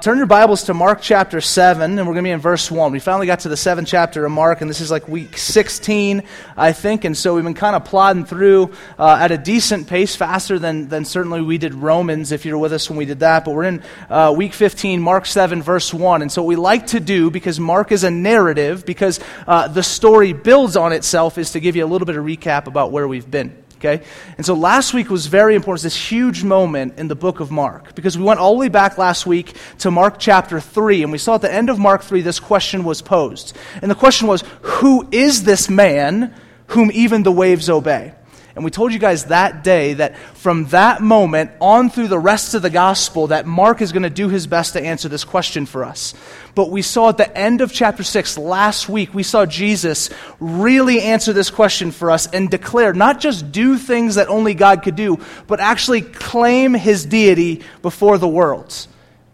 Turn your Bibles to Mark chapter 7, and we're going to be in verse 1. We finally got to the seventh chapter of Mark, and this is like week 16, I think. And so we've been kind of plodding through uh, at a decent pace, faster than, than certainly we did Romans, if you're with us when we did that. But we're in uh, week 15, Mark 7, verse 1. And so what we like to do, because Mark is a narrative, because uh, the story builds on itself, is to give you a little bit of recap about where we've been. Okay? And so last week was very important, this huge moment in the book of Mark, because we went all the way back last week to Mark chapter 3, and we saw at the end of Mark 3 this question was posed. And the question was, Who is this man whom even the waves obey? And we told you guys that day that from that moment on through the rest of the gospel, that Mark is going to do his best to answer this question for us. But we saw at the end of chapter 6 last week, we saw Jesus really answer this question for us and declare not just do things that only God could do, but actually claim his deity before the world.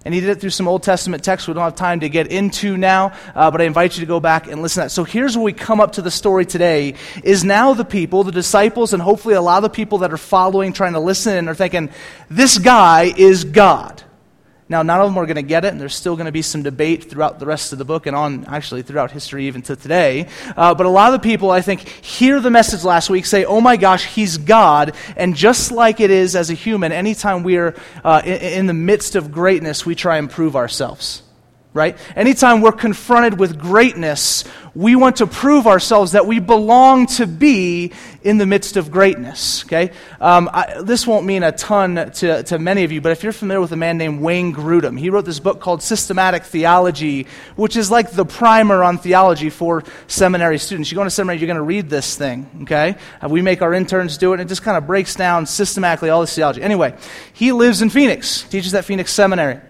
And he did it through some Old Testament texts we don't have time to get into now, uh, but I invite you to go back and listen to that. So here's where we come up to the story today is now the people, the disciples, and hopefully a lot of the people that are following, trying to listen, and are thinking, this guy is God. Now, none of them are going to get it, and there's still going to be some debate throughout the rest of the book and on, actually, throughout history, even to today. Uh, but a lot of the people, I think, hear the message last week, say, oh my gosh, he's God. And just like it is as a human, anytime we are uh, in, in the midst of greatness, we try and prove ourselves right? Anytime we're confronted with greatness, we want to prove ourselves that we belong to be in the midst of greatness, okay? Um, I, this won't mean a ton to, to many of you, but if you're familiar with a man named Wayne Grudem, he wrote this book called Systematic Theology, which is like the primer on theology for seminary students. You go into seminary, you're going to read this thing, okay? Uh, we make our interns do it, and it just kind of breaks down systematically all this theology. Anyway, he lives in Phoenix, teaches at Phoenix Seminary.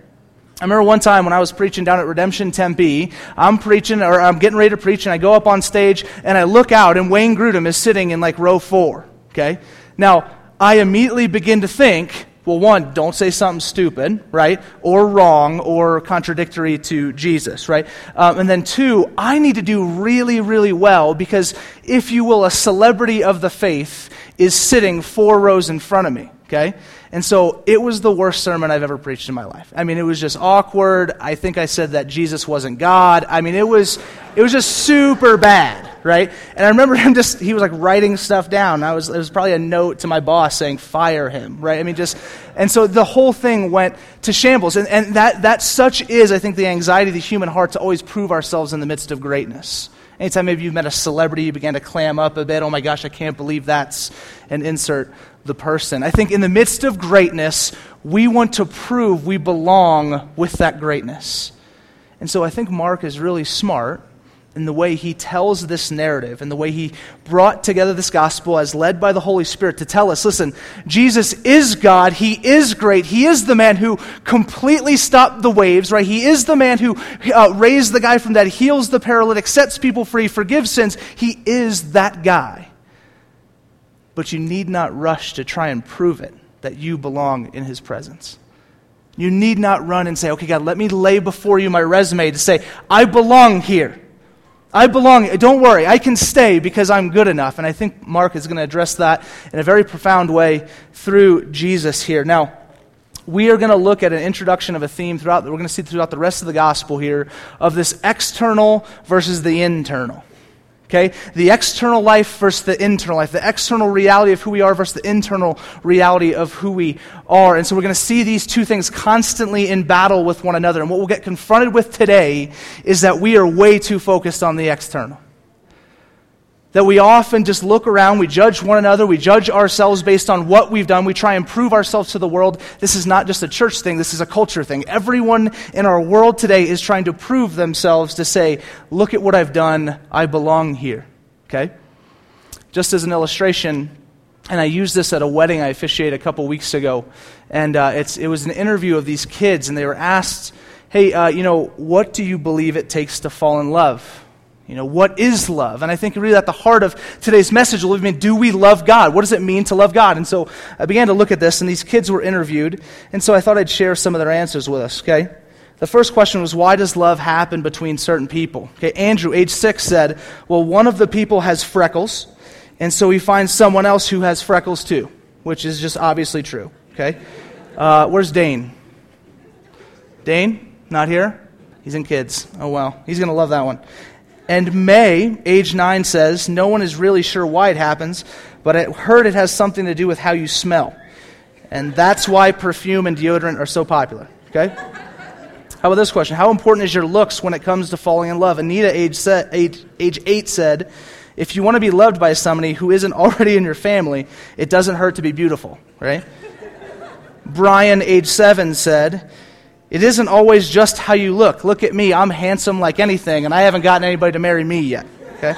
I remember one time when I was preaching down at Redemption Tempe, I'm preaching, or I'm getting ready to preach, and I go up on stage, and I look out, and Wayne Grudem is sitting in like row four, okay? Now, I immediately begin to think, well, one, don't say something stupid, right? Or wrong or contradictory to Jesus, right? Um, and then two, I need to do really, really well because, if you will, a celebrity of the faith is sitting four rows in front of me, okay? And so it was the worst sermon I've ever preached in my life. I mean, it was just awkward. I think I said that Jesus wasn't God. I mean, it was, it was just super bad, right? And I remember him just, he was like writing stuff down. I was, it was probably a note to my boss saying, fire him, right? I mean, just, and so the whole thing went to shambles. And, and that, that such is, I think, the anxiety of the human heart to always prove ourselves in the midst of greatness. Anytime maybe you've met a celebrity, you began to clam up a bit. Oh my gosh, I can't believe that's an insert the person. I think in the midst of greatness, we want to prove we belong with that greatness. And so I think Mark is really smart in the way he tells this narrative and the way he brought together this gospel as led by the Holy Spirit to tell us listen, Jesus is God. He is great. He is the man who completely stopped the waves, right? He is the man who uh, raised the guy from that, heals the paralytic, sets people free, forgives sins. He is that guy but you need not rush to try and prove it that you belong in His presence. You need not run and say, okay, God, let me lay before you my resume to say, I belong here. I belong. Don't worry, I can stay because I'm good enough. And I think Mark is going to address that in a very profound way through Jesus here. Now, we are going to look at an introduction of a theme throughout, we're going to see throughout the rest of the gospel here of this external versus the internal. Okay? The external life versus the internal life. The external reality of who we are versus the internal reality of who we are. And so we're going to see these two things constantly in battle with one another. And what we'll get confronted with today is that we are way too focused on the external that we often just look around, we judge one another, we judge ourselves based on what we've done, we try and prove ourselves to the world. This is not just a church thing, this is a culture thing. Everyone in our world today is trying to prove themselves to say, look at what I've done, I belong here. Okay? Just as an illustration, and I used this at a wedding I officiated a couple weeks ago, and uh, it was an interview of these kids, and they were asked, hey, uh, you know, what do you believe it takes to fall in love? You know, what is love? And I think really at the heart of today's message will be do we love God? What does it mean to love God? And so I began to look at this, and these kids were interviewed, and so I thought I'd share some of their answers with us, okay? The first question was, why does love happen between certain people? Okay, Andrew, age six, said, well, one of the people has freckles, and so he finds someone else who has freckles too, which is just obviously true, okay? Uh, where's Dane? Dane? Not here? He's in kids. Oh, well. He's going to love that one. And May, age nine, says, No one is really sure why it happens, but I heard it has something to do with how you smell. And that's why perfume and deodorant are so popular. Okay? How about this question? How important is your looks when it comes to falling in love? Anita, age, set, age, age eight, said, If you want to be loved by somebody who isn't already in your family, it doesn't hurt to be beautiful, right? Brian, age seven, said, It isn't always just how you look. Look at me. I'm handsome like anything, and I haven't gotten anybody to marry me yet. Okay?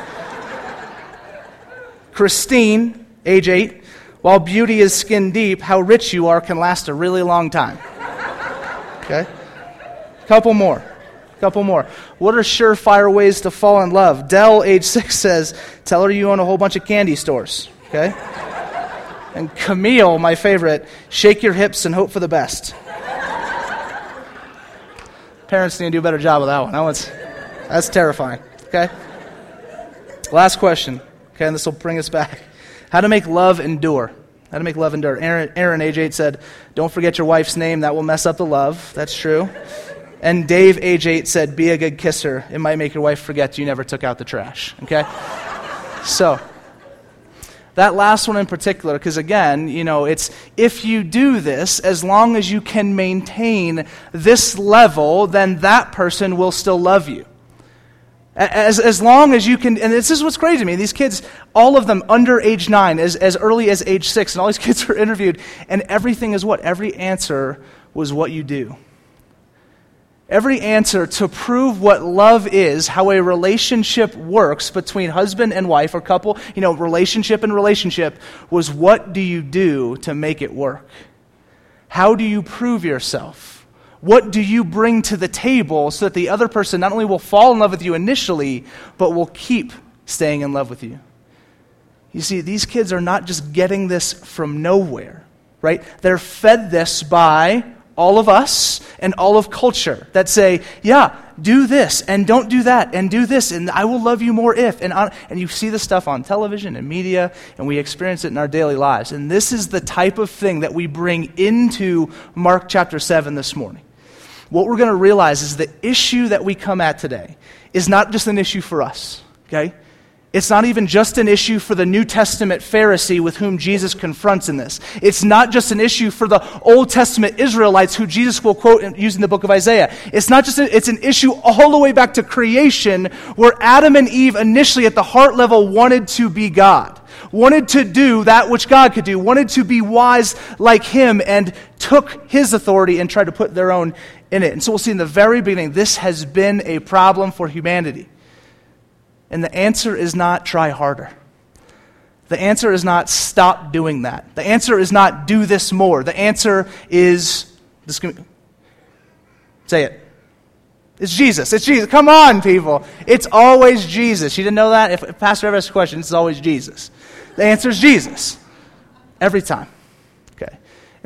Christine, age eight, while beauty is skin deep, how rich you are can last a really long time. Okay? Couple more. Couple more. What are surefire ways to fall in love? Dell, age six, says, Tell her you own a whole bunch of candy stores. Okay? And Camille, my favorite, shake your hips and hope for the best. Parents need to do a better job of that one. That one's, that's terrifying. Okay? Last question. Okay, and this will bring us back. How to make love endure. How to make love endure. Aaron, Aaron, age 8, said, Don't forget your wife's name. That will mess up the love. That's true. And Dave, age 8, said, Be a good kisser. It might make your wife forget you never took out the trash. Okay? so, that last one in particular, because again, you know, it's if you do this, as long as you can maintain this level, then that person will still love you. As, as long as you can, and this is what's crazy to me. These kids, all of them under age nine, as, as early as age six, and all these kids were interviewed, and everything is what? Every answer was what you do. Every answer to prove what love is, how a relationship works between husband and wife or couple, you know, relationship and relationship, was what do you do to make it work? How do you prove yourself? What do you bring to the table so that the other person not only will fall in love with you initially, but will keep staying in love with you? You see, these kids are not just getting this from nowhere, right? They're fed this by all of us and all of culture that say, yeah, do this and don't do that and do this and I will love you more if. And, on, and you see the stuff on television and media and we experience it in our daily lives. And this is the type of thing that we bring into Mark chapter 7 this morning. What we're going to realize is the issue that we come at today is not just an issue for us, okay? It's not even just an issue for the New Testament Pharisee with whom Jesus confronts in this. It's not just an issue for the Old Testament Israelites who Jesus will quote using the book of Isaiah. It's not just, a, it's an issue all the way back to creation where Adam and Eve initially at the heart level wanted to be God, wanted to do that which God could do, wanted to be wise like Him and took His authority and tried to put their own in it. And so we'll see in the very beginning, this has been a problem for humanity. And the answer is not try harder. The answer is not stop doing that. The answer is not do this more. The answer is this. Say it. It's Jesus. It's Jesus. Come on, people. It's always Jesus. You didn't know that? If, if Pastor ever asks a question, it's always Jesus. The answer is Jesus. Every time.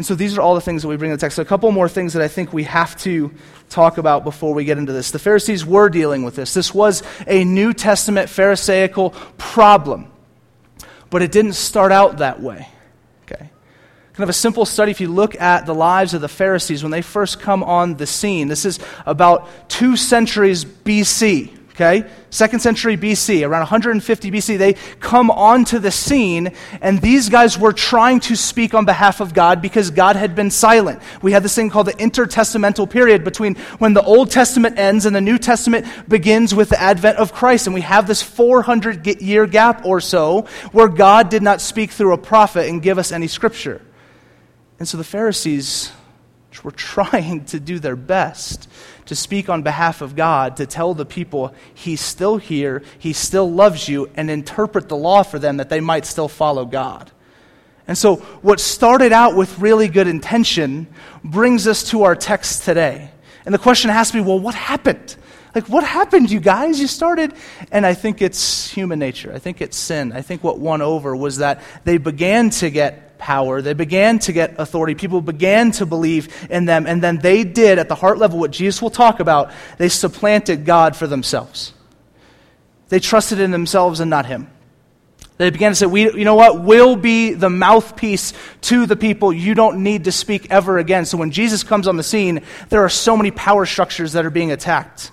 And so these are all the things that we bring in the text. So a couple more things that I think we have to talk about before we get into this. The Pharisees were dealing with this. This was a New Testament Pharisaical problem. But it didn't start out that way. Okay. Kind of a simple study if you look at the lives of the Pharisees when they first come on the scene. This is about two centuries BC okay? Second century BC, around 150 BC, they come onto the scene, and these guys were trying to speak on behalf of God because God had been silent. We had this thing called the intertestamental period between when the Old Testament ends and the New Testament begins with the advent of Christ. And we have this 400 year gap or so where God did not speak through a prophet and give us any scripture. And so the Pharisees were trying to do their best to speak on behalf of God, to tell the people He's still here, He still loves you, and interpret the law for them that they might still follow God. And so, what started out with really good intention brings us to our text today. And the question has to be well, what happened? Like, what happened, you guys? You started, and I think it's human nature. I think it's sin. I think what won over was that they began to get power. They began to get authority. People began to believe in them. And then they did, at the heart level, what Jesus will talk about. They supplanted God for themselves. They trusted in themselves and not Him. They began to say, we, you know what? We'll be the mouthpiece to the people. You don't need to speak ever again. So when Jesus comes on the scene, there are so many power structures that are being attacked.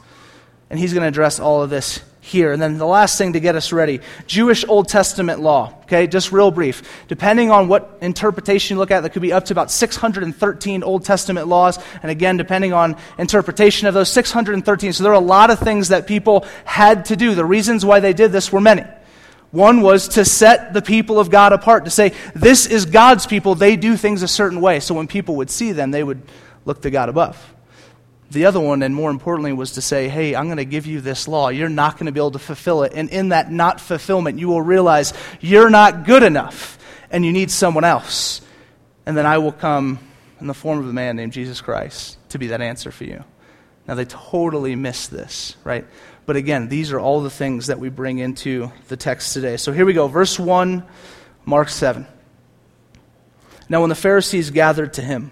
And he's going to address all of this here. And then the last thing to get us ready Jewish Old Testament law. Okay, just real brief. Depending on what interpretation you look at, that could be up to about 613 Old Testament laws. And again, depending on interpretation of those 613. So there are a lot of things that people had to do. The reasons why they did this were many. One was to set the people of God apart, to say, this is God's people. They do things a certain way. So when people would see them, they would look to God above. The other one, and more importantly, was to say, hey, I'm going to give you this law. You're not going to be able to fulfill it. And in that not fulfillment, you will realize you're not good enough and you need someone else. And then I will come in the form of a man named Jesus Christ to be that answer for you. Now, they totally miss this, right? But again, these are all the things that we bring into the text today. So here we go. Verse 1, Mark 7. Now, when the Pharisees gathered to him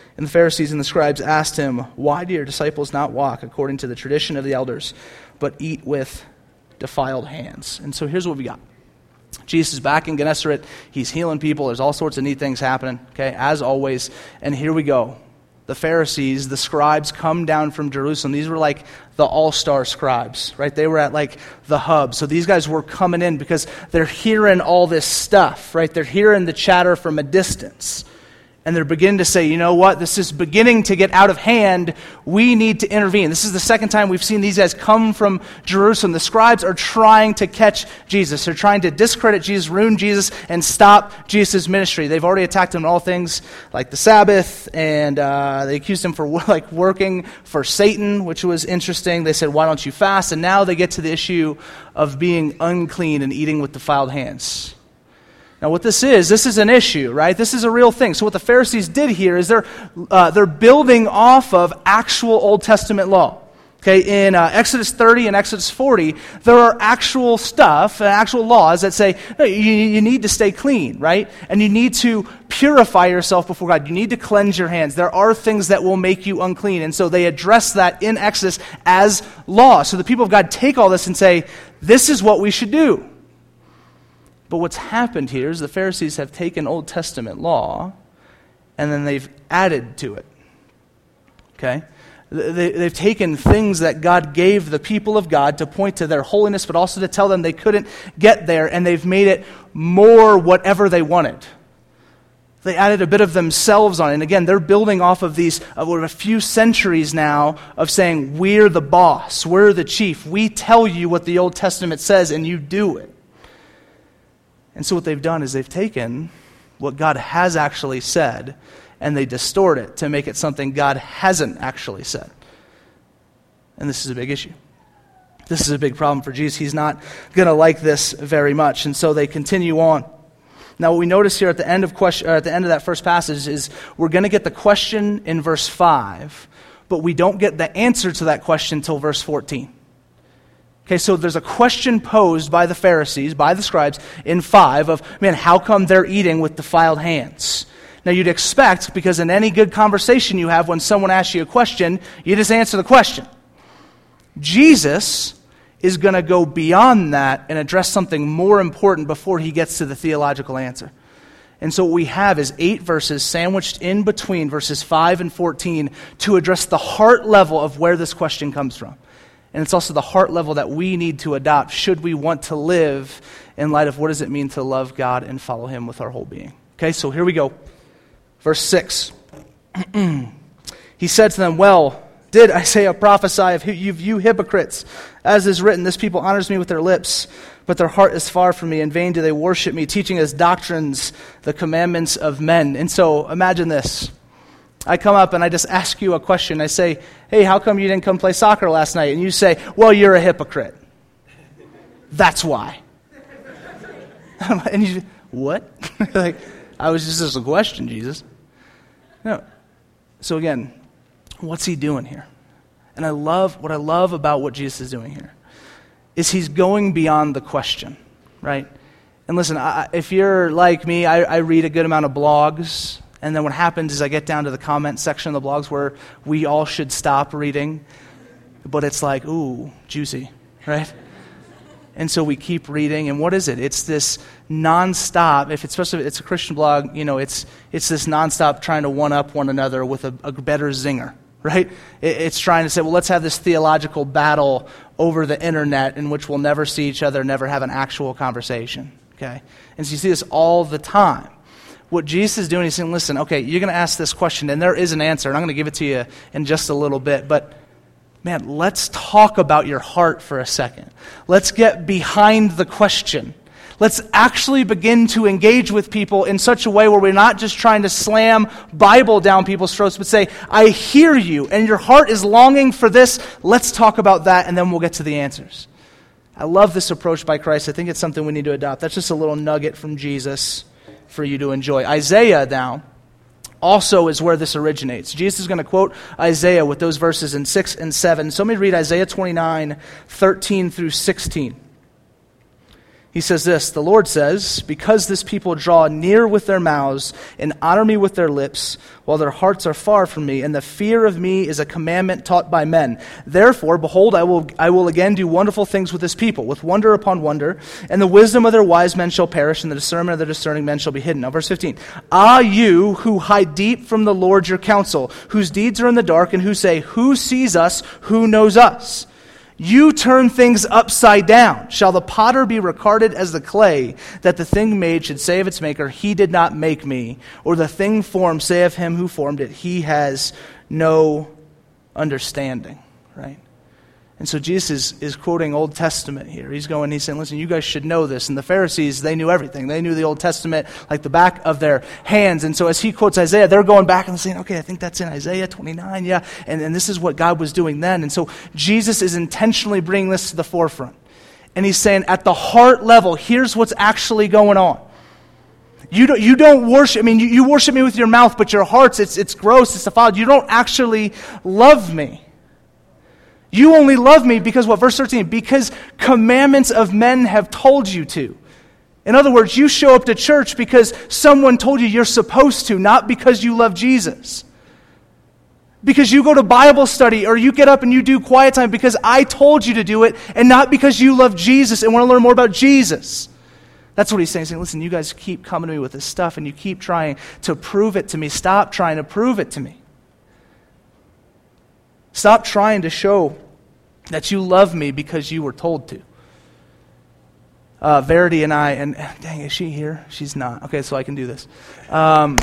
And the Pharisees and the scribes asked him, Why do your disciples not walk according to the tradition of the elders, but eat with defiled hands? And so here's what we got. Jesus is back in Gennesaret. He's healing people. There's all sorts of neat things happening, okay, as always. And here we go the Pharisees, the scribes come down from Jerusalem. These were like the all star scribes, right? They were at like the hub. So these guys were coming in because they're hearing all this stuff, right? They're hearing the chatter from a distance and they're beginning to say, you know what, this is beginning to get out of hand. We need to intervene. This is the second time we've seen these guys come from Jerusalem. The scribes are trying to catch Jesus. They're trying to discredit Jesus, ruin Jesus, and stop Jesus' ministry. They've already attacked him in all things like the Sabbath, and uh, they accused him for like working for Satan, which was interesting. They said, why don't you fast? And now they get to the issue of being unclean and eating with defiled hands. Now, what this is, this is an issue, right? This is a real thing. So, what the Pharisees did here is they're, uh, they're building off of actual Old Testament law. Okay, in uh, Exodus 30 and Exodus 40, there are actual stuff, actual laws that say you, you need to stay clean, right? And you need to purify yourself before God. You need to cleanse your hands. There are things that will make you unclean. And so they address that in Exodus as law. So the people of God take all this and say, this is what we should do. But what's happened here is the Pharisees have taken Old Testament law and then they've added to it. Okay? They, have taken things that God gave the people of God to point to their holiness, but also to tell them they couldn't get there, and they've made it more whatever they wanted. They added a bit of themselves on it. And again, they're building off of these, of a few centuries now of saying, We're the boss, we're the chief. We tell you what the Old Testament says, and you do it. And so what they've done is they've taken what God has actually said and they distort it to make it something God hasn't actually said. And this is a big issue. This is a big problem for Jesus. He's not going to like this very much. And so they continue on. Now, what we notice here at the end of, question, at the end of that first passage is we're going to get the question in verse 5, but we don't get the answer to that question until verse 14. Okay, so there's a question posed by the Pharisees, by the scribes, in 5 of, man, how come they're eating with defiled hands? Now, you'd expect, because in any good conversation you have, when someone asks you a question, you just answer the question. Jesus is going to go beyond that and address something more important before he gets to the theological answer. And so, what we have is eight verses sandwiched in between verses 5 and 14 to address the heart level of where this question comes from. And it's also the heart level that we need to adopt should we want to live in light of what does it mean to love God and follow Him with our whole being. Okay, so here we go. Verse 6. he said to them, Well, did Isaiah prophesy of you, you hypocrites? As is written, this people honors me with their lips, but their heart is far from me. In vain do they worship me, teaching as doctrines the commandments of men. And so imagine this. I come up and I just ask you a question. I say, Hey, how come you didn't come play soccer last night? And you say, Well, you're a hypocrite. That's why. and you, what? like, I was just, just a question, Jesus. No. So again, what's he doing here? And I love what I love about what Jesus is doing here is he's going beyond the question, right? And listen, I, if you're like me, I, I read a good amount of blogs, and then what happens is I get down to the comment section of the blogs where we all should stop reading, but it's like, ooh, juicy, right? And so we keep reading, and what is it? It's this nonstop. If it's especially it's a Christian blog, you know, it's it's this nonstop trying to one up one another with a, a better zinger, right? It, it's trying to say, well, let's have this theological battle over the internet in which we'll never see each other, never have an actual conversation. Okay, and so you see this all the time. What Jesus is doing, he's saying, listen, okay, you're going to ask this question, and there is an answer, and I'm going to give it to you in just a little bit, but man, let's talk about your heart for a second. Let's get behind the question. Let's actually begin to engage with people in such a way where we're not just trying to slam Bible down people's throats, but say, I hear you, and your heart is longing for this. Let's talk about that, and then we'll get to the answers. I love this approach by Christ. I think it's something we need to adopt. That's just a little nugget from Jesus for you to enjoy. Isaiah now also is where this originates. Jesus is going to quote Isaiah with those verses in 6 and 7. So let me read Isaiah 29, 13 through 16. He says this The Lord says, Because this people draw near with their mouths and honor me with their lips, while their hearts are far from me, and the fear of me is a commandment taught by men. Therefore, behold, I will, I will again do wonderful things with this people, with wonder upon wonder, and the wisdom of their wise men shall perish, and the discernment of their discerning men shall be hidden. Now, verse 15 Ah, you who hide deep from the Lord your counsel, whose deeds are in the dark, and who say, Who sees us? Who knows us? You turn things upside down. Shall the potter be regarded as the clay, that the thing made should say of its maker, He did not make me? Or the thing formed say of him who formed it, He has no understanding, right? And so Jesus is, is quoting Old Testament here. He's going, he's saying, listen, you guys should know this. And the Pharisees, they knew everything. They knew the Old Testament like the back of their hands. And so as he quotes Isaiah, they're going back and saying, okay, I think that's in Isaiah 29, yeah. And, and this is what God was doing then. And so Jesus is intentionally bringing this to the forefront. And he's saying, at the heart level, here's what's actually going on. You don't, you don't worship, I mean, you, you worship me with your mouth, but your hearts, it's, it's gross, it's defiled. You don't actually love me. You only love me because what? Verse 13, because commandments of men have told you to. In other words, you show up to church because someone told you you're supposed to, not because you love Jesus. Because you go to Bible study or you get up and you do quiet time because I told you to do it and not because you love Jesus and want to learn more about Jesus. That's what he's saying. He's saying, listen, you guys keep coming to me with this stuff and you keep trying to prove it to me. Stop trying to prove it to me. Stop trying to show that you love me because you were told to. Uh, Verity and I, and dang, is she here? She's not. Okay, so I can do this. Um,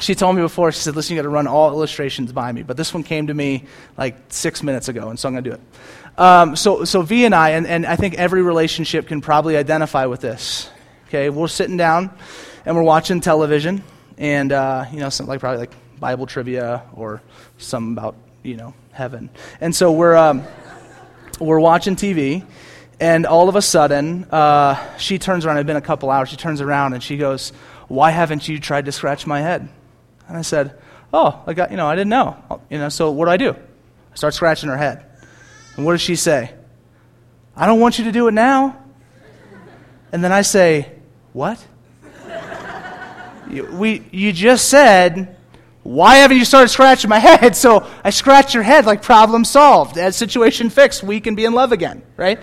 she told me before, she said, listen, you got to run all illustrations by me. But this one came to me like six minutes ago, and so I'm going to do it. Um, so, so V and I, and, and I think every relationship can probably identify with this. Okay, we're sitting down and we're watching television, and, uh, you know, something like probably like Bible trivia or some about, you know, heaven. And so we're, um, we're watching TV, and all of a sudden, uh, she turns around. It's been a couple hours. She turns around and she goes, "Why haven't you tried to scratch my head?" And I said, "Oh, I got you know, I didn't know. You know, so what do I do?" I start scratching her head, and what does she say? I don't want you to do it now. And then I say, "What?" we, you just said why haven't you started scratching my head? So I scratch your head like problem solved. As situation fixed, we can be in love again, right?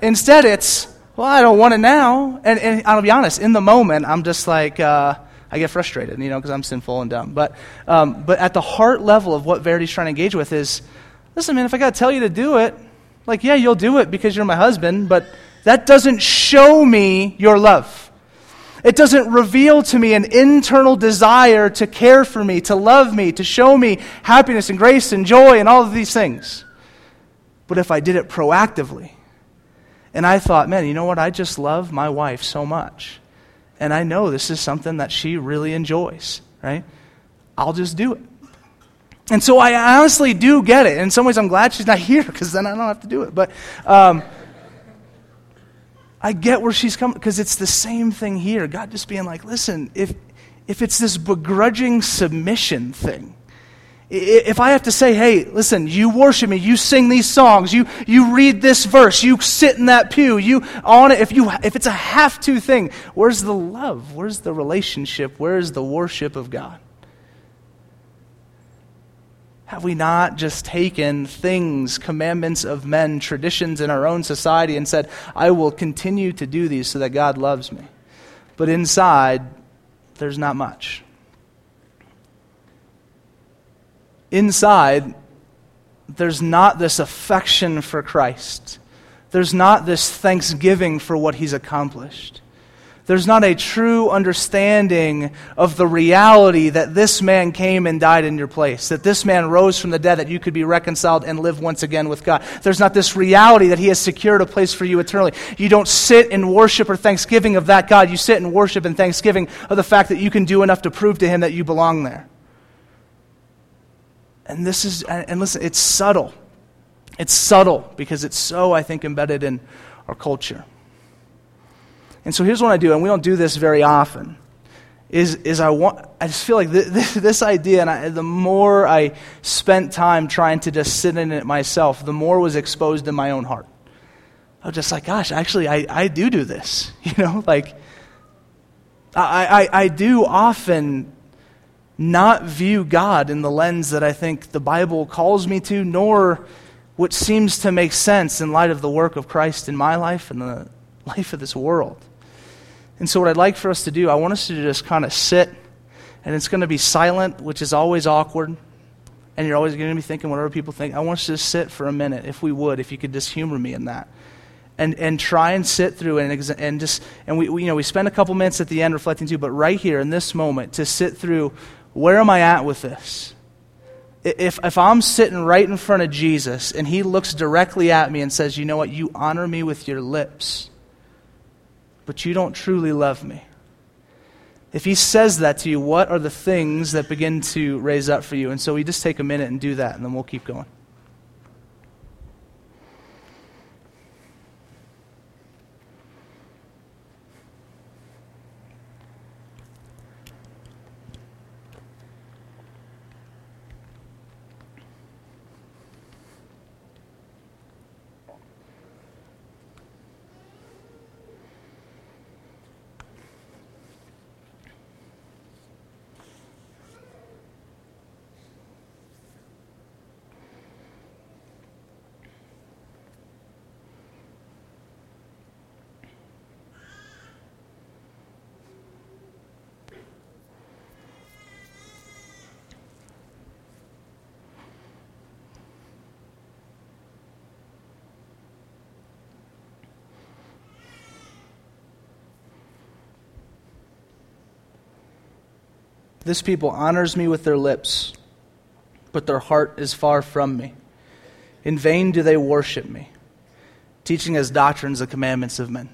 Instead, it's, well, I don't want it now. And, and, I'll be honest, in the moment, I'm just like, uh, I get frustrated, you know, because I'm sinful and dumb. But, um, but at the heart level of what Verity's trying to engage with is, listen, man, if I got to tell you to do it, like, yeah, you'll do it because you're my husband, but that doesn't show me your love. It doesn't reveal to me an internal desire to care for me, to love me, to show me happiness and grace and joy and all of these things. But if I did it proactively, and I thought, man, you know what? I just love my wife so much. And I know this is something that she really enjoys, right? I'll just do it. And so I honestly do get it. In some ways, I'm glad she's not here because then I don't have to do it. But um, I get where she's coming because it's the same thing here. God just being like, listen, if if it's this begrudging submission thing. If I have to say, hey, listen, you worship me, you sing these songs, you, you read this verse, you sit in that pew, you on it, if, you, if it's a have to thing, where's the love? Where's the relationship? Where's the worship of God? Have we not just taken things, commandments of men, traditions in our own society, and said, I will continue to do these so that God loves me? But inside, there's not much. Inside, there's not this affection for Christ. There's not this thanksgiving for what he's accomplished there's not a true understanding of the reality that this man came and died in your place, that this man rose from the dead, that you could be reconciled and live once again with God. There's not this reality that he has secured a place for you eternally. You don't sit in worship or thanksgiving of that God. You sit in worship and thanksgiving of the fact that you can do enough to prove to him that you belong there. And this is, and listen, it's subtle. It's subtle because it's so, I think, embedded in our culture. And so here's what I do, and we don't do this very often. Is, is I want I just feel like this, this idea, and I, the more I spent time trying to just sit in it myself, the more was exposed in my own heart. I was just like, gosh, actually, I, I do do this. You know, like, I, I, I do often not view God in the lens that I think the Bible calls me to, nor what seems to make sense in light of the work of Christ in my life and the life of this world. And so, what I'd like for us to do, I want us to just kind of sit, and it's going to be silent, which is always awkward. And you're always going to be thinking whatever people think. I want us to just sit for a minute, if we would, if you could just humor me in that. And, and try and sit through and, and just, and we, we, you know, we spend a couple minutes at the end reflecting too, but right here in this moment to sit through where am I at with this? If, if I'm sitting right in front of Jesus and he looks directly at me and says, You know what? You honor me with your lips but you don't truly love me. If he says that to you, what are the things that begin to raise up for you? And so we just take a minute and do that, and then we'll keep going. This people honors me with their lips, but their heart is far from me. In vain do they worship me, teaching as doctrines the commandments of men.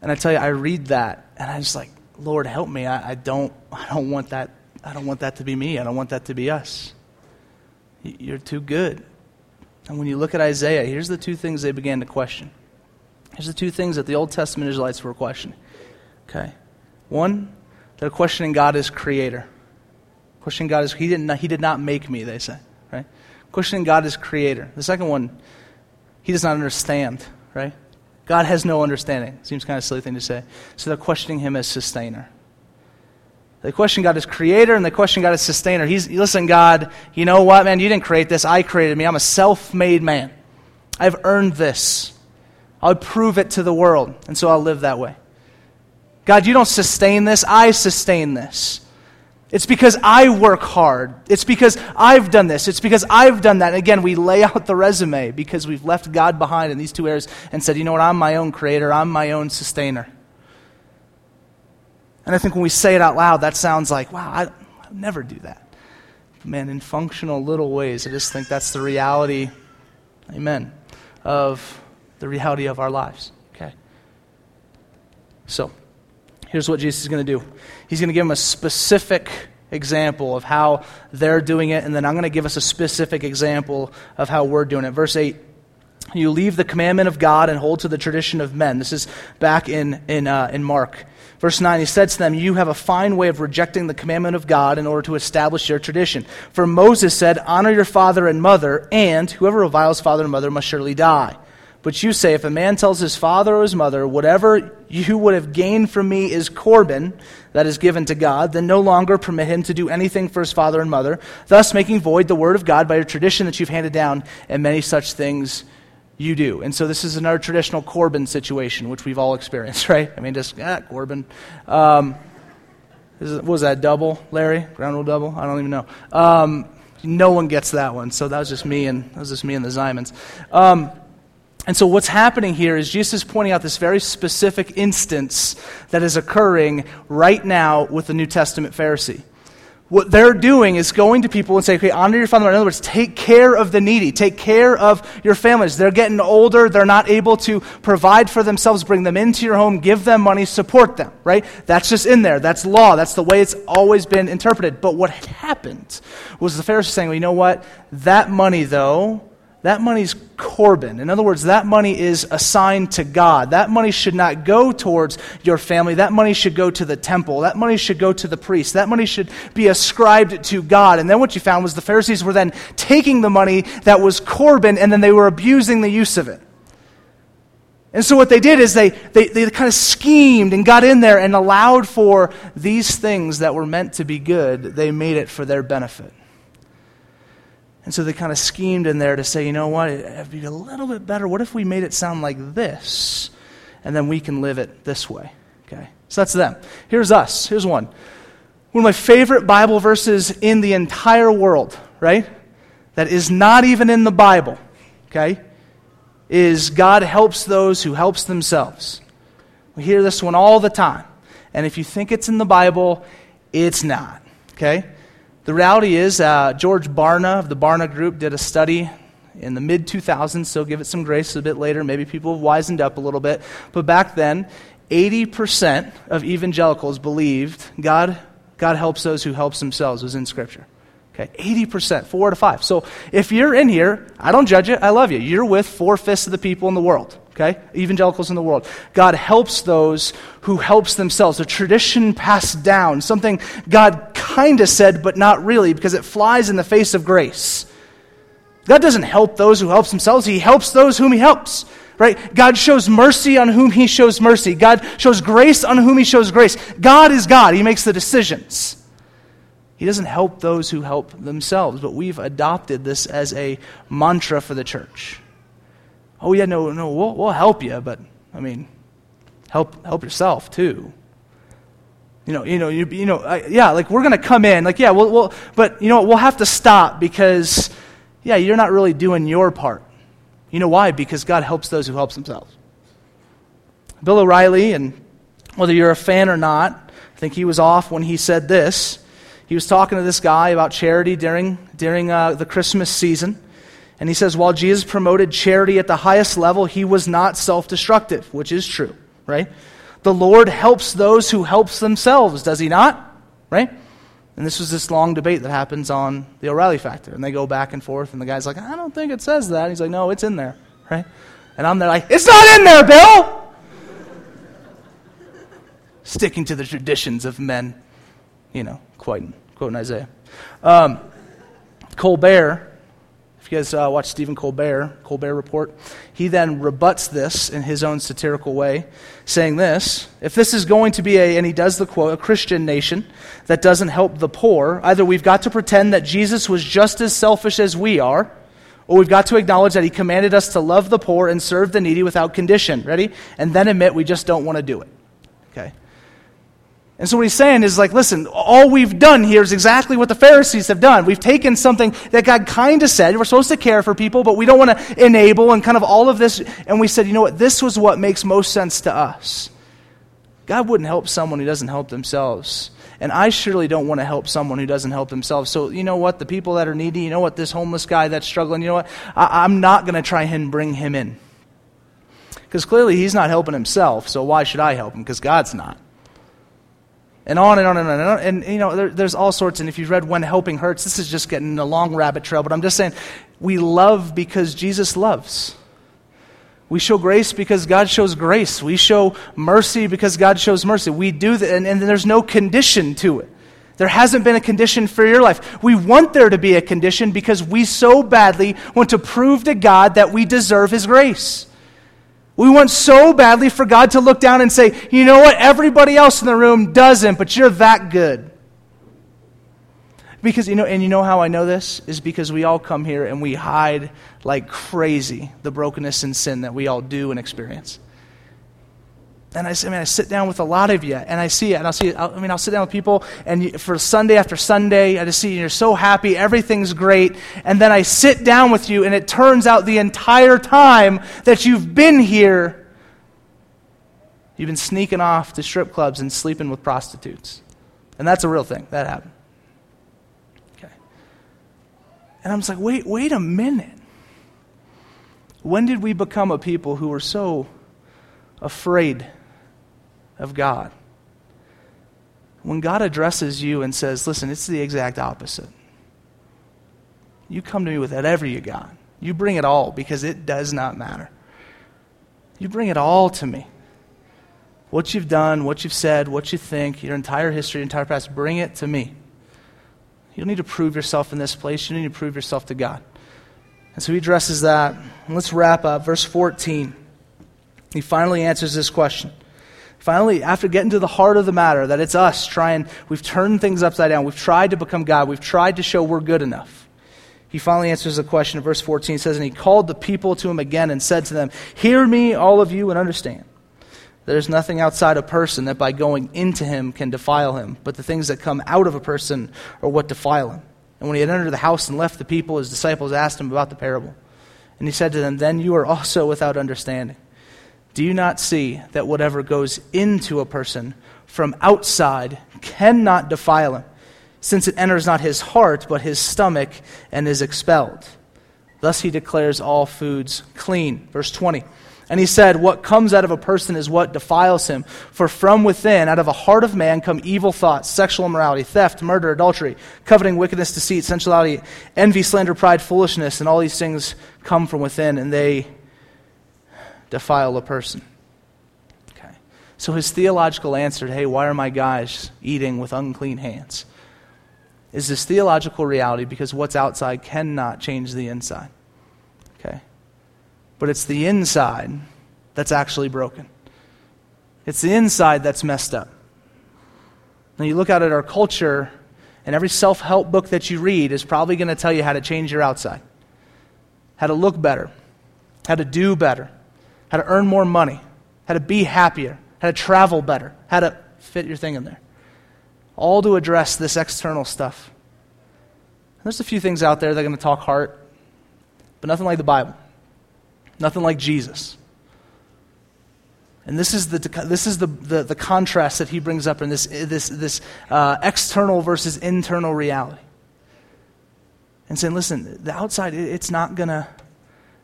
And I tell you, I read that, and I just like, Lord, help me. I, I don't, I don't want that. I don't want that to be me. I don't want that to be us. You're too good. And when you look at Isaiah, here's the two things they began to question. Here's the two things that the Old Testament Israelites were questioning. Okay. One, they're questioning God as creator. Questioning God as, he, didn't, he did not make me, they say, right? Questioning God as creator. The second one, he does not understand, right? God has no understanding. Seems kind of silly thing to say. So they're questioning him as sustainer. They question God as creator and they question God as sustainer. He's, listen, God, you know what, man? You didn't create this. I created me. I'm a self made man. I've earned this. I'll prove it to the world, and so I'll live that way. God, you don't sustain this, I sustain this. It's because I work hard. It's because I've done this. It's because I've done that. And again, we lay out the resume because we've left God behind in these two areas and said, you know what, I'm my own creator, I'm my own sustainer. And I think when we say it out loud, that sounds like, wow, I, I never do that. Man, in functional little ways, I just think that's the reality, amen, of the reality of our lives. Okay? So, here's what Jesus is going to do He's going to give them a specific example of how they're doing it, and then I'm going to give us a specific example of how we're doing it. Verse 8 You leave the commandment of God and hold to the tradition of men. This is back in, in, uh, in Mark. Verse 9, he said to them, You have a fine way of rejecting the commandment of God in order to establish your tradition. For Moses said, Honor your father and mother, and whoever reviles father and mother must surely die. But you say, If a man tells his father or his mother, Whatever you would have gained from me is Corban, that is given to God, then no longer permit him to do anything for his father and mother, thus making void the word of God by your tradition that you've handed down, and many such things you do. And so this is another traditional Corban situation, which we've all experienced, right? I mean, just, ah, Corban. Um, what was that, double, Larry? Ground rule double? I don't even know. Um, no one gets that one, so that was just me and, that was just me and the Zymans. Um, and so, what's happening here is Jesus is pointing out this very specific instance that is occurring right now with the New Testament Pharisee what they're doing is going to people and saying, okay, honor your father. In other words, take care of the needy, take care of your families. They're getting older, they're not able to provide for themselves, bring them into your home, give them money, support them, right? That's just in there. That's law. That's the way it's always been interpreted. But what happened was the Pharisee saying, well, you know what? That money, though, that money's Corban. In other words, that money is assigned to God. That money should not go towards your family. That money should go to the temple. That money should go to the priest. That money should be ascribed to God. And then what you found was the Pharisees were then taking the money that was Corban and then they were abusing the use of it. And so what they did is they, they, they kind of schemed and got in there and allowed for these things that were meant to be good, they made it for their benefit. And so they kind of schemed in there to say, you know what, it'd be a little bit better. What if we made it sound like this? And then we can live it this way. Okay? So that's them. Here's us. Here's one. One of my favorite Bible verses in the entire world, right? That is not even in the Bible, okay? Is God helps those who helps themselves. We hear this one all the time. And if you think it's in the Bible, it's not, okay? The reality is, uh, George Barna of the Barna Group did a study in the mid 2000s, so give it some grace a bit later. Maybe people have wisened up a little bit. But back then, 80% of evangelicals believed God, God helps those who helps themselves was in Scripture. Okay, 80%, four to five. So if you're in here, I don't judge it, I love you. You're with four fifths of the people in the world okay? Evangelicals in the world. God helps those who helps themselves. A tradition passed down, something God kind of said, but not really, because it flies in the face of grace. God doesn't help those who helps themselves. He helps those whom he helps. Right? God shows mercy on whom he shows mercy. God shows grace on whom he shows grace. God is God. He makes the decisions. He doesn't help those who help themselves, but we've adopted this as a mantra for the church oh yeah, no, no, we'll, we'll help you, but I mean, help help yourself too. You know, you know, you, you know, uh, yeah, like we're gonna come in, like yeah, we'll, we'll, but you know, we'll have to stop because, yeah, you're not really doing your part. You know why? Because God helps those who helps themselves. Bill O'Reilly, and whether you're a fan or not, I think he was off when he said this. He was talking to this guy about charity during during uh, the Christmas season. And he says, while Jesus promoted charity at the highest level, he was not self destructive, which is true, right? The Lord helps those who helps themselves, does he not? Right? And this was this long debate that happens on the O'Reilly factor. And they go back and forth, and the guy's like, I don't think it says that. And He's like, no, it's in there, right? And I'm there like, it's not in there, Bill! Sticking to the traditions of men, you know, quoting, quoting Isaiah. Um, Colbert you guys uh, watch Stephen Colbert, Colbert Report, he then rebuts this in his own satirical way, saying this If this is going to be a, and he does the quote, a Christian nation that doesn't help the poor, either we've got to pretend that Jesus was just as selfish as we are, or we've got to acknowledge that he commanded us to love the poor and serve the needy without condition. Ready? And then admit we just don't want to do it. Okay? And so what he's saying is like, listen, all we've done here is exactly what the Pharisees have done. We've taken something that God kind of said, we're supposed to care for people, but we don't want to enable and kind of all of this. And we said, you know what, this was what makes most sense to us. God wouldn't help someone who doesn't help themselves. And I surely don't want to help someone who doesn't help themselves. So, you know what? The people that are needy, you know what? This homeless guy that's struggling, you know what? I, am not going to try and bring him in. Because clearly he's not helping himself, so why should I help him? Because God's not. And on and on and on and on. And, you know, there, there's all sorts. And if you've read When Helping Hurts, this is just getting a long rabbit trail. But I'm just saying, we love because Jesus loves. We show grace because God shows grace. We show mercy because God shows mercy. We do that, and, and there's no condition to it. There hasn't been a condition for your life. We want there to be a condition because we so badly want to prove to God that we deserve His grace. We want so badly for God to look down and say, you know what, everybody else in the room doesn't, but you're that good. Because, you know, and you know how I know this? Is because we all come here and we hide like crazy the brokenness and sin that we all do and experience. And I, I mean, I sit down with a lot of you, and I see it, and I'll see. I mean, I'll sit down with people, and you, for Sunday after Sunday, I just see you're so happy, everything's great, and then I sit down with you, and it turns out the entire time that you've been here, you've been sneaking off to strip clubs and sleeping with prostitutes, and that's a real thing that happened. Okay, and I'm just like, wait, wait a minute. When did we become a people who were so afraid? Of God. When God addresses you and says, listen, it's the exact opposite. You come to me with whatever you got. You bring it all because it does not matter. You bring it all to me. What you've done, what you've said, what you think, your entire history, your entire past, bring it to me. You don't need to prove yourself in this place. You need to prove yourself to God. And so he addresses that. let's wrap up. Verse 14. He finally answers this question Finally, after getting to the heart of the matter, that it's us trying, we've turned things upside down. We've tried to become God. We've tried to show we're good enough. He finally answers the question in verse 14. He says, And he called the people to him again and said to them, Hear me, all of you, and understand. There's nothing outside a person that by going into him can defile him, but the things that come out of a person are what defile him. And when he had entered the house and left the people, his disciples asked him about the parable. And he said to them, Then you are also without understanding. Do you not see that whatever goes into a person from outside cannot defile him, since it enters not his heart, but his stomach, and is expelled? Thus he declares all foods clean. Verse 20. And he said, What comes out of a person is what defiles him. For from within, out of a heart of man, come evil thoughts, sexual immorality, theft, murder, adultery, coveting, wickedness, deceit, sensuality, envy, slander, pride, foolishness. And all these things come from within, and they defile a person. Okay. So his theological answer to, hey, why are my guys eating with unclean hands? Is this theological reality because what's outside cannot change the inside. Okay. But it's the inside that's actually broken. It's the inside that's messed up. Now you look out at our culture, and every self help book that you read is probably going to tell you how to change your outside, how to look better, how to do better, how to earn more money, how to be happier, how to travel better, how to fit your thing in there. All to address this external stuff. There's a few things out there that are going to talk heart, but nothing like the Bible, nothing like Jesus. And this is the, this is the, the, the contrast that he brings up in this, this, this uh, external versus internal reality. And saying, listen, the outside, it, it's not going to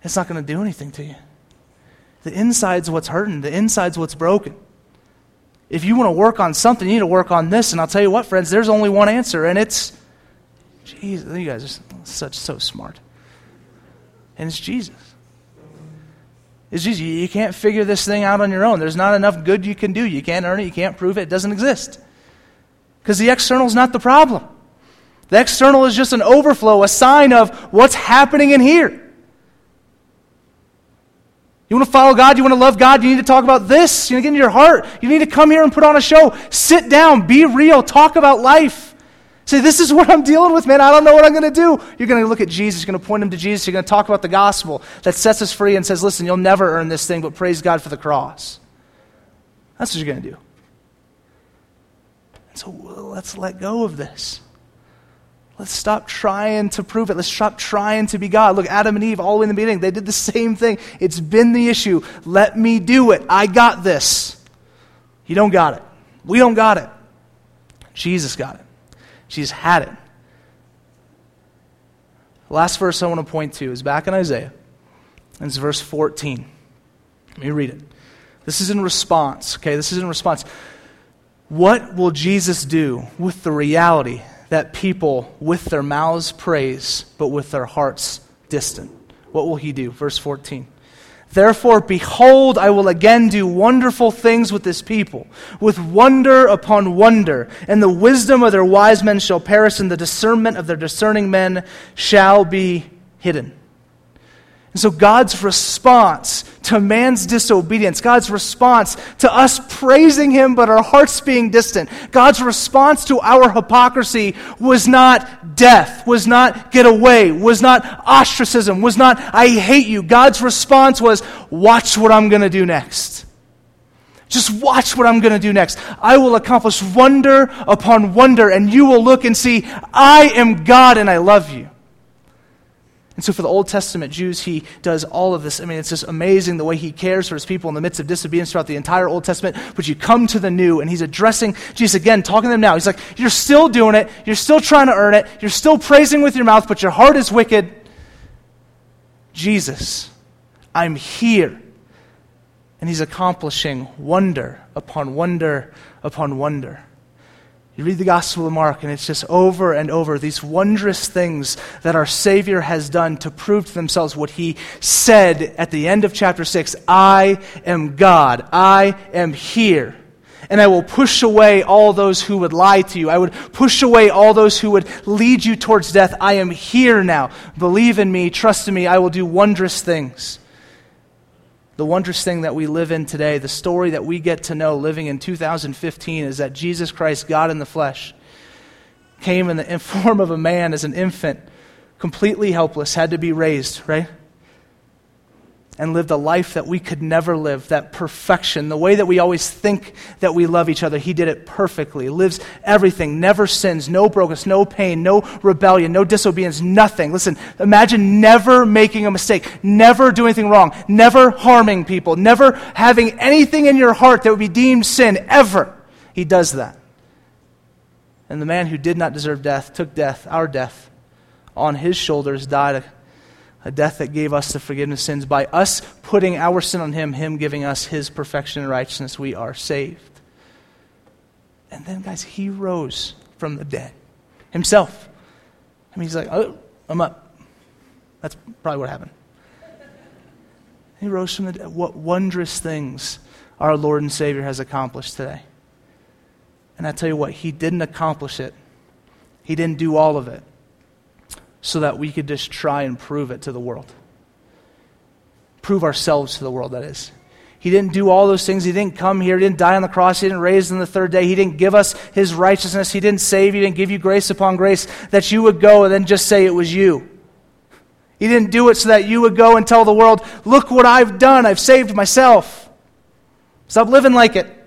it's not going to do anything to you. The inside's what's hurting, the inside's what's broken. If you want to work on something, you need to work on this. And I'll tell you what, friends, there's only one answer, and it's Jesus. You guys are such so smart. And it's Jesus. It's Jesus. You can't figure this thing out on your own. There's not enough good you can do. You can't earn it. You can't prove it. It doesn't exist. Because the external is not the problem. The external is just an overflow, a sign of what's happening in here. You want to follow God? You want to love God? You need to talk about this. You need to get into your heart. You need to come here and put on a show. Sit down. Be real. Talk about life. Say, this is what I'm dealing with, man. I don't know what I'm going to do. You're going to look at Jesus. You're going to point him to Jesus. You're going to talk about the gospel that sets us free and says, listen, you'll never earn this thing, but praise God for the cross. That's what you're going to do. So let's let go of this. Let's stop trying to prove it. Let's stop trying to be God. Look, Adam and Eve, all the way in the beginning, they did the same thing. It's been the issue. Let me do it. I got this. You don't got it. We don't got it. Jesus got it. Jesus had it. The last verse I want to point to is back in Isaiah. And it's verse 14. Let me read it. This is in response, okay? This is in response. What will Jesus do with the reality that people with their mouths praise, but with their hearts distant. What will he do? Verse 14. Therefore, behold, I will again do wonderful things with this people, with wonder upon wonder, and the wisdom of their wise men shall perish, and the discernment of their discerning men shall be hidden. And so, God's response to man's disobedience, God's response to us praising Him but our hearts being distant, God's response to our hypocrisy was not death, was not get away, was not ostracism, was not I hate you. God's response was, watch what I'm going to do next. Just watch what I'm going to do next. I will accomplish wonder upon wonder, and you will look and see, I am God and I love you. And so, for the Old Testament Jews, he does all of this. I mean, it's just amazing the way he cares for his people in the midst of disobedience throughout the entire Old Testament. But you come to the new, and he's addressing Jesus again, talking to them now. He's like, You're still doing it. You're still trying to earn it. You're still praising with your mouth, but your heart is wicked. Jesus, I'm here. And he's accomplishing wonder upon wonder upon wonder. You read the Gospel of Mark, and it's just over and over these wondrous things that our Savior has done to prove to themselves what He said at the end of chapter 6 I am God, I am here. And I will push away all those who would lie to you. I would push away all those who would lead you towards death. I am here now. Believe in me, trust in me. I will do wondrous things the wondrous thing that we live in today, the story that we get to know living in 2015, is that Jesus Christ, God in the flesh, came in the form of a man as an infant, completely helpless, had to be raised, right? And lived a life that we could never live, that perfection, the way that we always think that we love each other. He did it perfectly, lives everything, never sins, no brokenness, no pain, no rebellion, no disobedience, nothing. Listen, imagine never making a mistake, never doing anything wrong, never harming people, never having anything in your heart that would be deemed sin, ever. He does that. And the man who did not deserve death took death, our death, on his shoulders, died a death that gave us the forgiveness of sins. By us putting our sin on him, him giving us his perfection and righteousness, we are saved. And then, guys, he rose from the dead himself. I mean, he's like, oh, I'm up. That's probably what happened. He rose from the dead. What wondrous things our Lord and Savior has accomplished today. And I tell you what, he didn't accomplish it, he didn't do all of it so that we could just try and prove it to the world. Prove ourselves to the world, that is. He didn't do all those things. He didn't come here. He didn't die on the cross. He didn't raise on the third day. He didn't give us his righteousness. He didn't save. You. He didn't give you grace upon grace that you would go and then just say it was you. He didn't do it so that you would go and tell the world, look what I've done. I've saved myself. Stop living like it.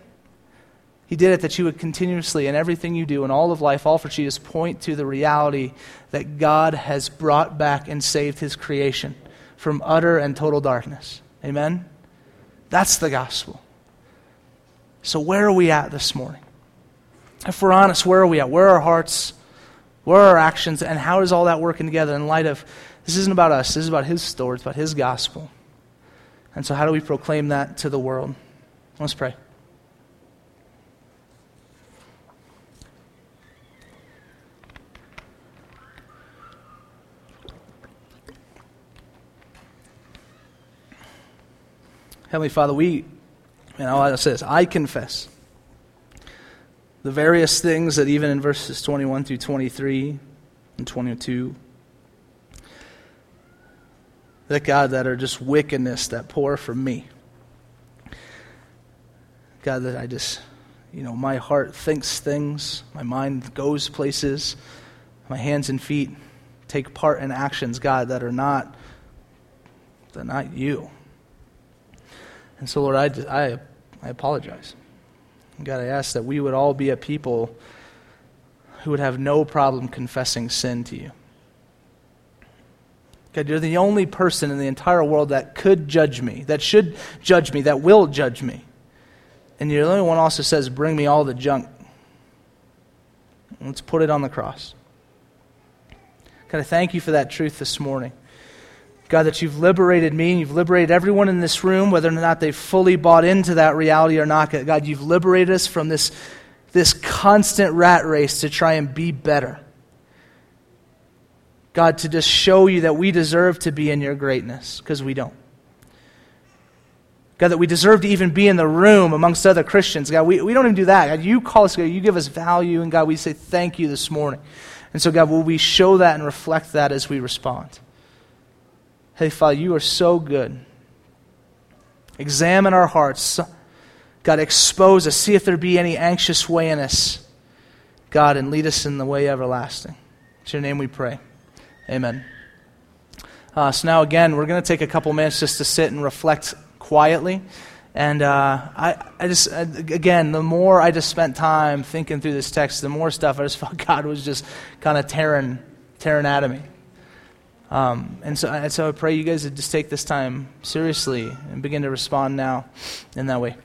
He did it that you would continuously, in everything you do, in all of life, all for Jesus, point to the reality that God has brought back and saved his creation from utter and total darkness. Amen? That's the gospel. So, where are we at this morning? If we're honest, where are we at? Where are our hearts? Where are our actions? And how is all that working together in light of this isn't about us, this is about his story, it's about his gospel. And so, how do we proclaim that to the world? Let's pray. Heavenly Father, we, and all it says, I confess the various things that even in verses 21 through 23 and 22, that God, that are just wickedness that pour from me. God, that I just, you know, my heart thinks things, my mind goes places, my hands and feet take part in actions, God, that are not, that not you. And so, Lord, I, I, I apologize. God, I ask that we would all be a people who would have no problem confessing sin to you. God, you're the only person in the entire world that could judge me, that should judge me, that will judge me. And you're the only one also says, Bring me all the junk. Let's put it on the cross. God, I thank you for that truth this morning. God, that you've liberated me and you've liberated everyone in this room, whether or not they've fully bought into that reality or not. God, you've liberated us from this, this constant rat race to try and be better. God, to just show you that we deserve to be in your greatness, because we don't. God, that we deserve to even be in the room amongst other Christians. God, we, we don't even do that. God, you call us, God, you give us value, and God, we say thank you this morning. And so, God, will we show that and reflect that as we respond? Hey, Father, you are so good. Examine our hearts. God, expose us. See if there be any anxious way in us. God, and lead us in the way everlasting. In your name we pray. Amen. Uh, so now, again, we're going to take a couple minutes just to sit and reflect quietly. And uh, I, I just, uh, again, the more I just spent time thinking through this text, the more stuff I just felt God was just kind of tearing, tearing at me. Um, and, so, and so I pray you guys would just take this time seriously and begin to respond now in that way.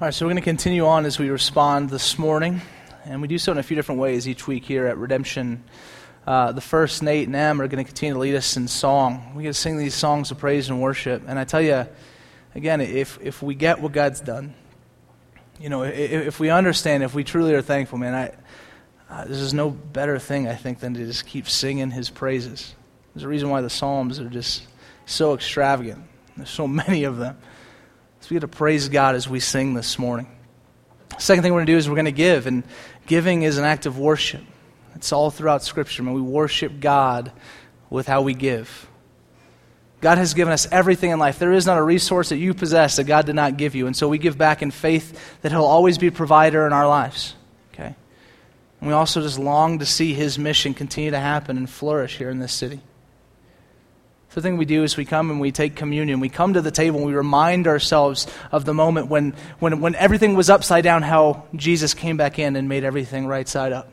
All right, so we're going to continue on as we respond this morning, and we do so in a few different ways each week here at Redemption. Uh, the first, Nate and Em, are going to continue to lead us in song. We get to sing these songs of praise and worship. And I tell you, again, if, if we get what God's done, you know, if, if we understand, if we truly are thankful, man, I, uh, this is no better thing, I think, than to just keep singing His praises. There's a reason why the Psalms are just so extravagant. There's so many of them. So we get to praise God as we sing this morning. Second thing we're going to do is we're going to give, and giving is an act of worship. It's all throughout Scripture. When we worship God with how we give. God has given us everything in life. There is not a resource that you possess that God did not give you. And so we give back in faith that He'll always be a provider in our lives. Okay? And we also just long to see His mission continue to happen and flourish here in this city. The thing we do is we come and we take communion. We come to the table and we remind ourselves of the moment when, when, when everything was upside down, how Jesus came back in and made everything right side up.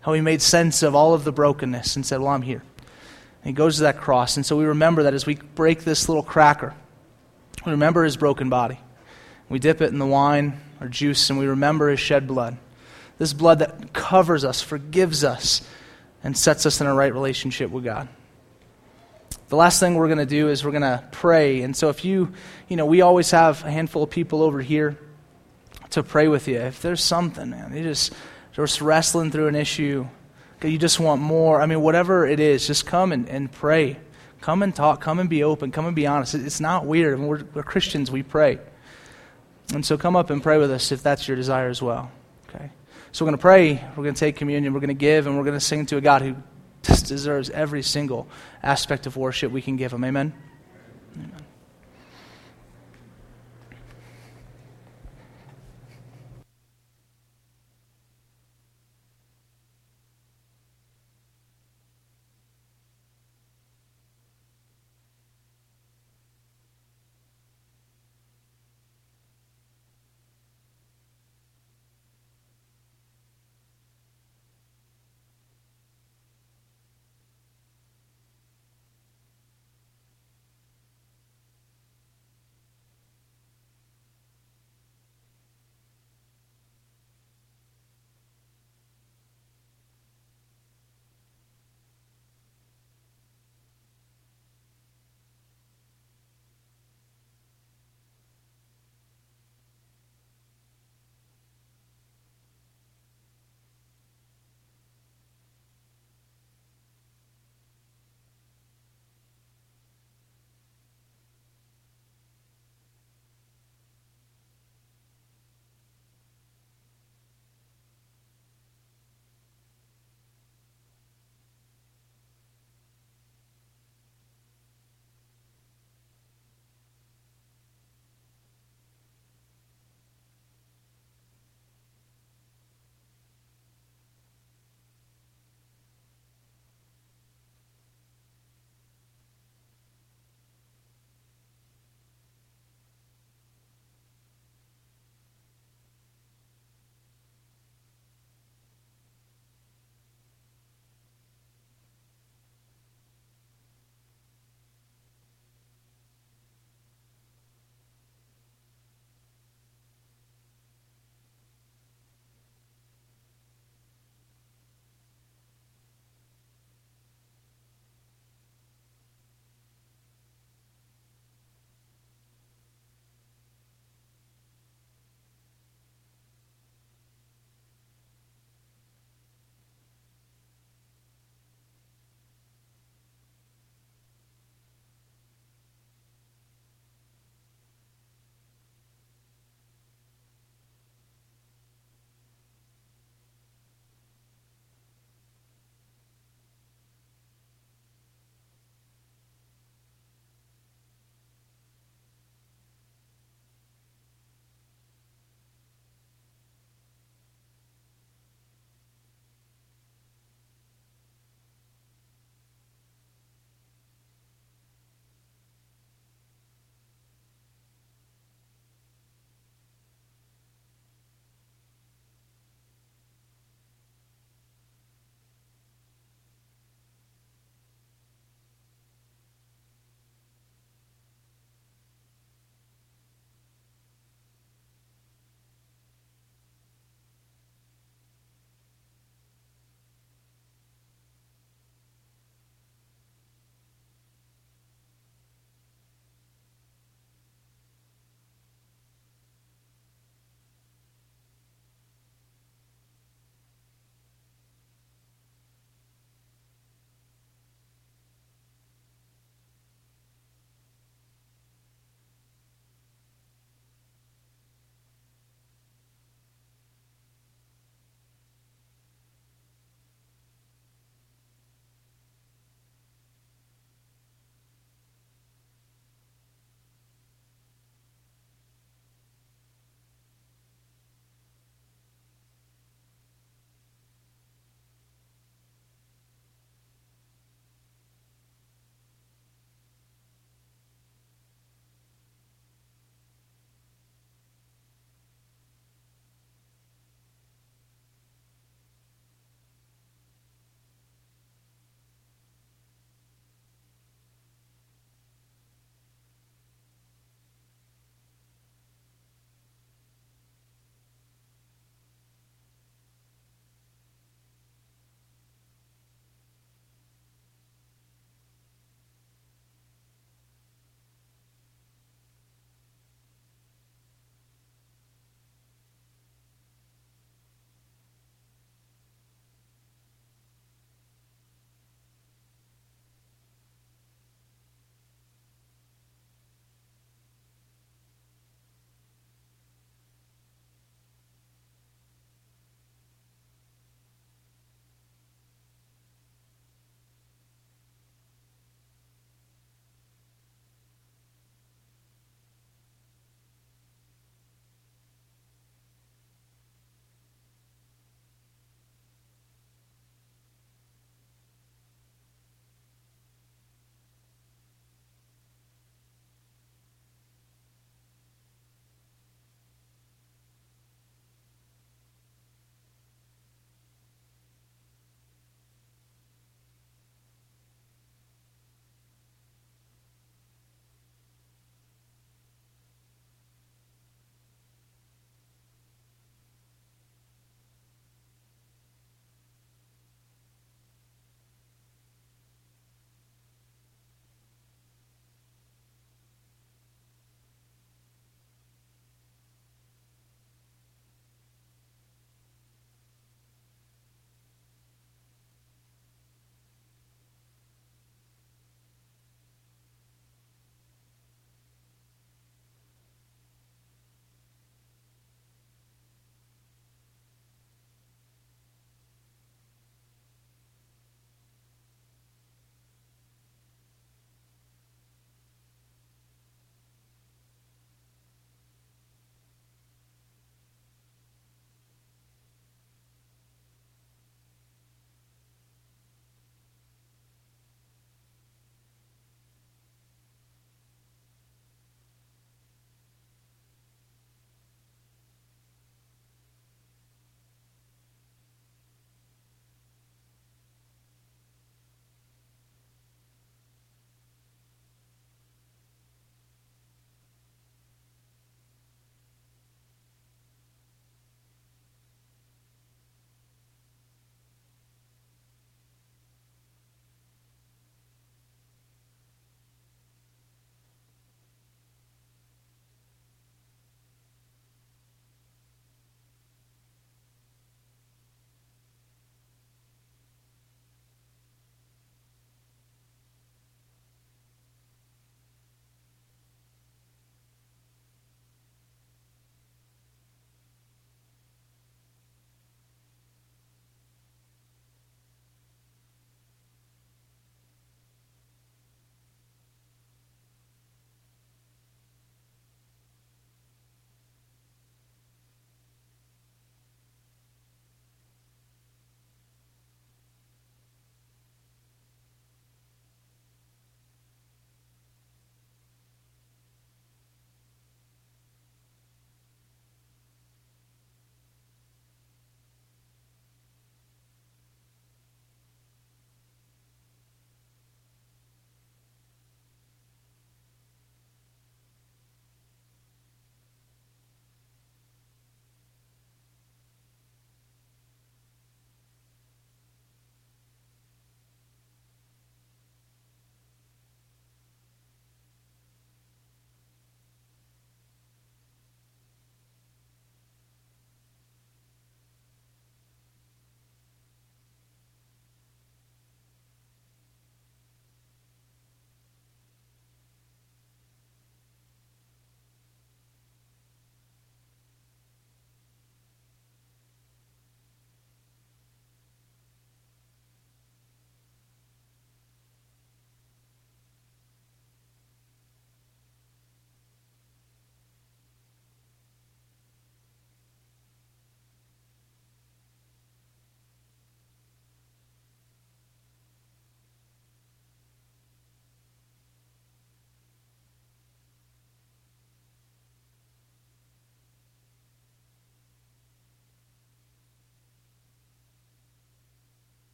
How he made sense of all of the brokenness and said, Well, I'm here. And he goes to that cross. And so we remember that as we break this little cracker, we remember his broken body. We dip it in the wine or juice and we remember his shed blood. This blood that covers us, forgives us, and sets us in a right relationship with God. The last thing we're going to do is we're going to pray. And so if you, you know, we always have a handful of people over here to pray with you. If there's something, man, you just just wrestling through an issue, you just want more. I mean, whatever it is, just come and, and pray. Come and talk. Come and be open. Come and be honest. It's not weird. I mean, we're, we're Christians. We pray. And so come up and pray with us if that's your desire as well. Okay? So we're going to pray. We're going to take communion. We're going to give. And we're going to sing to a God who Just deserves every single aspect of worship we can give him. Amen? Amen.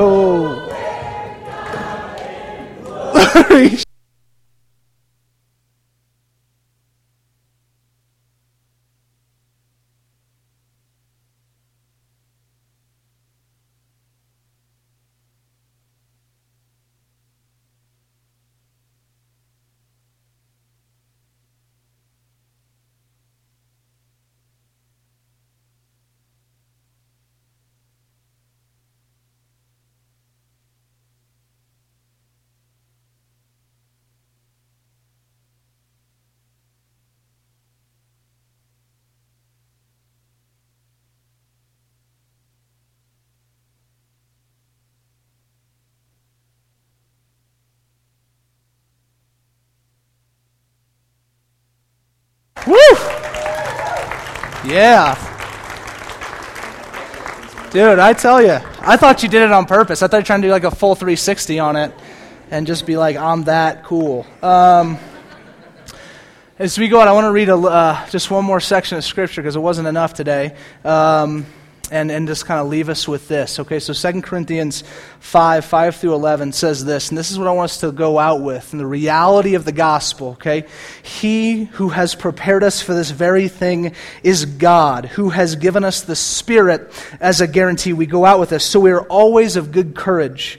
Cool. Woo! Yeah. Dude, I tell you, I thought you did it on purpose. I thought you were trying to do like a full 360 on it and just be like, I'm that cool. Um, as we go out, I want to read a, uh, just one more section of Scripture because it wasn't enough today. Um, and, and just kind of leave us with this. Okay, so 2 Corinthians 5, 5 through 11 says this, and this is what I want us to go out with, and the reality of the gospel, okay? He who has prepared us for this very thing is God, who has given us the Spirit as a guarantee. We go out with this, so we are always of good courage.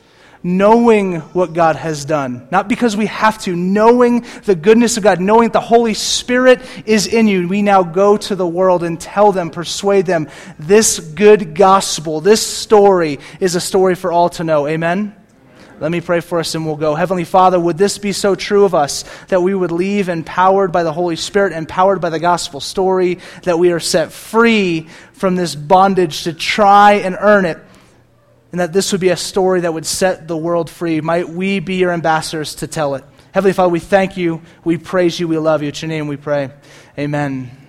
knowing what God has done. Not because we have to, knowing the goodness of God, knowing that the Holy Spirit is in you. We now go to the world and tell them, persuade them, this good gospel, this story is a story for all to know. Amen? Let me pray for us and we'll go. Heavenly Father, would this be so true of us that we would leave empowered by the Holy Spirit, empowered by the gospel story, that we are set free from this bondage to try and earn it and that this would be a story that would set the world free. Might we be your ambassadors to tell it. Heavenly Father, we thank you, we praise you, we love you. It's your name we pray. Amen.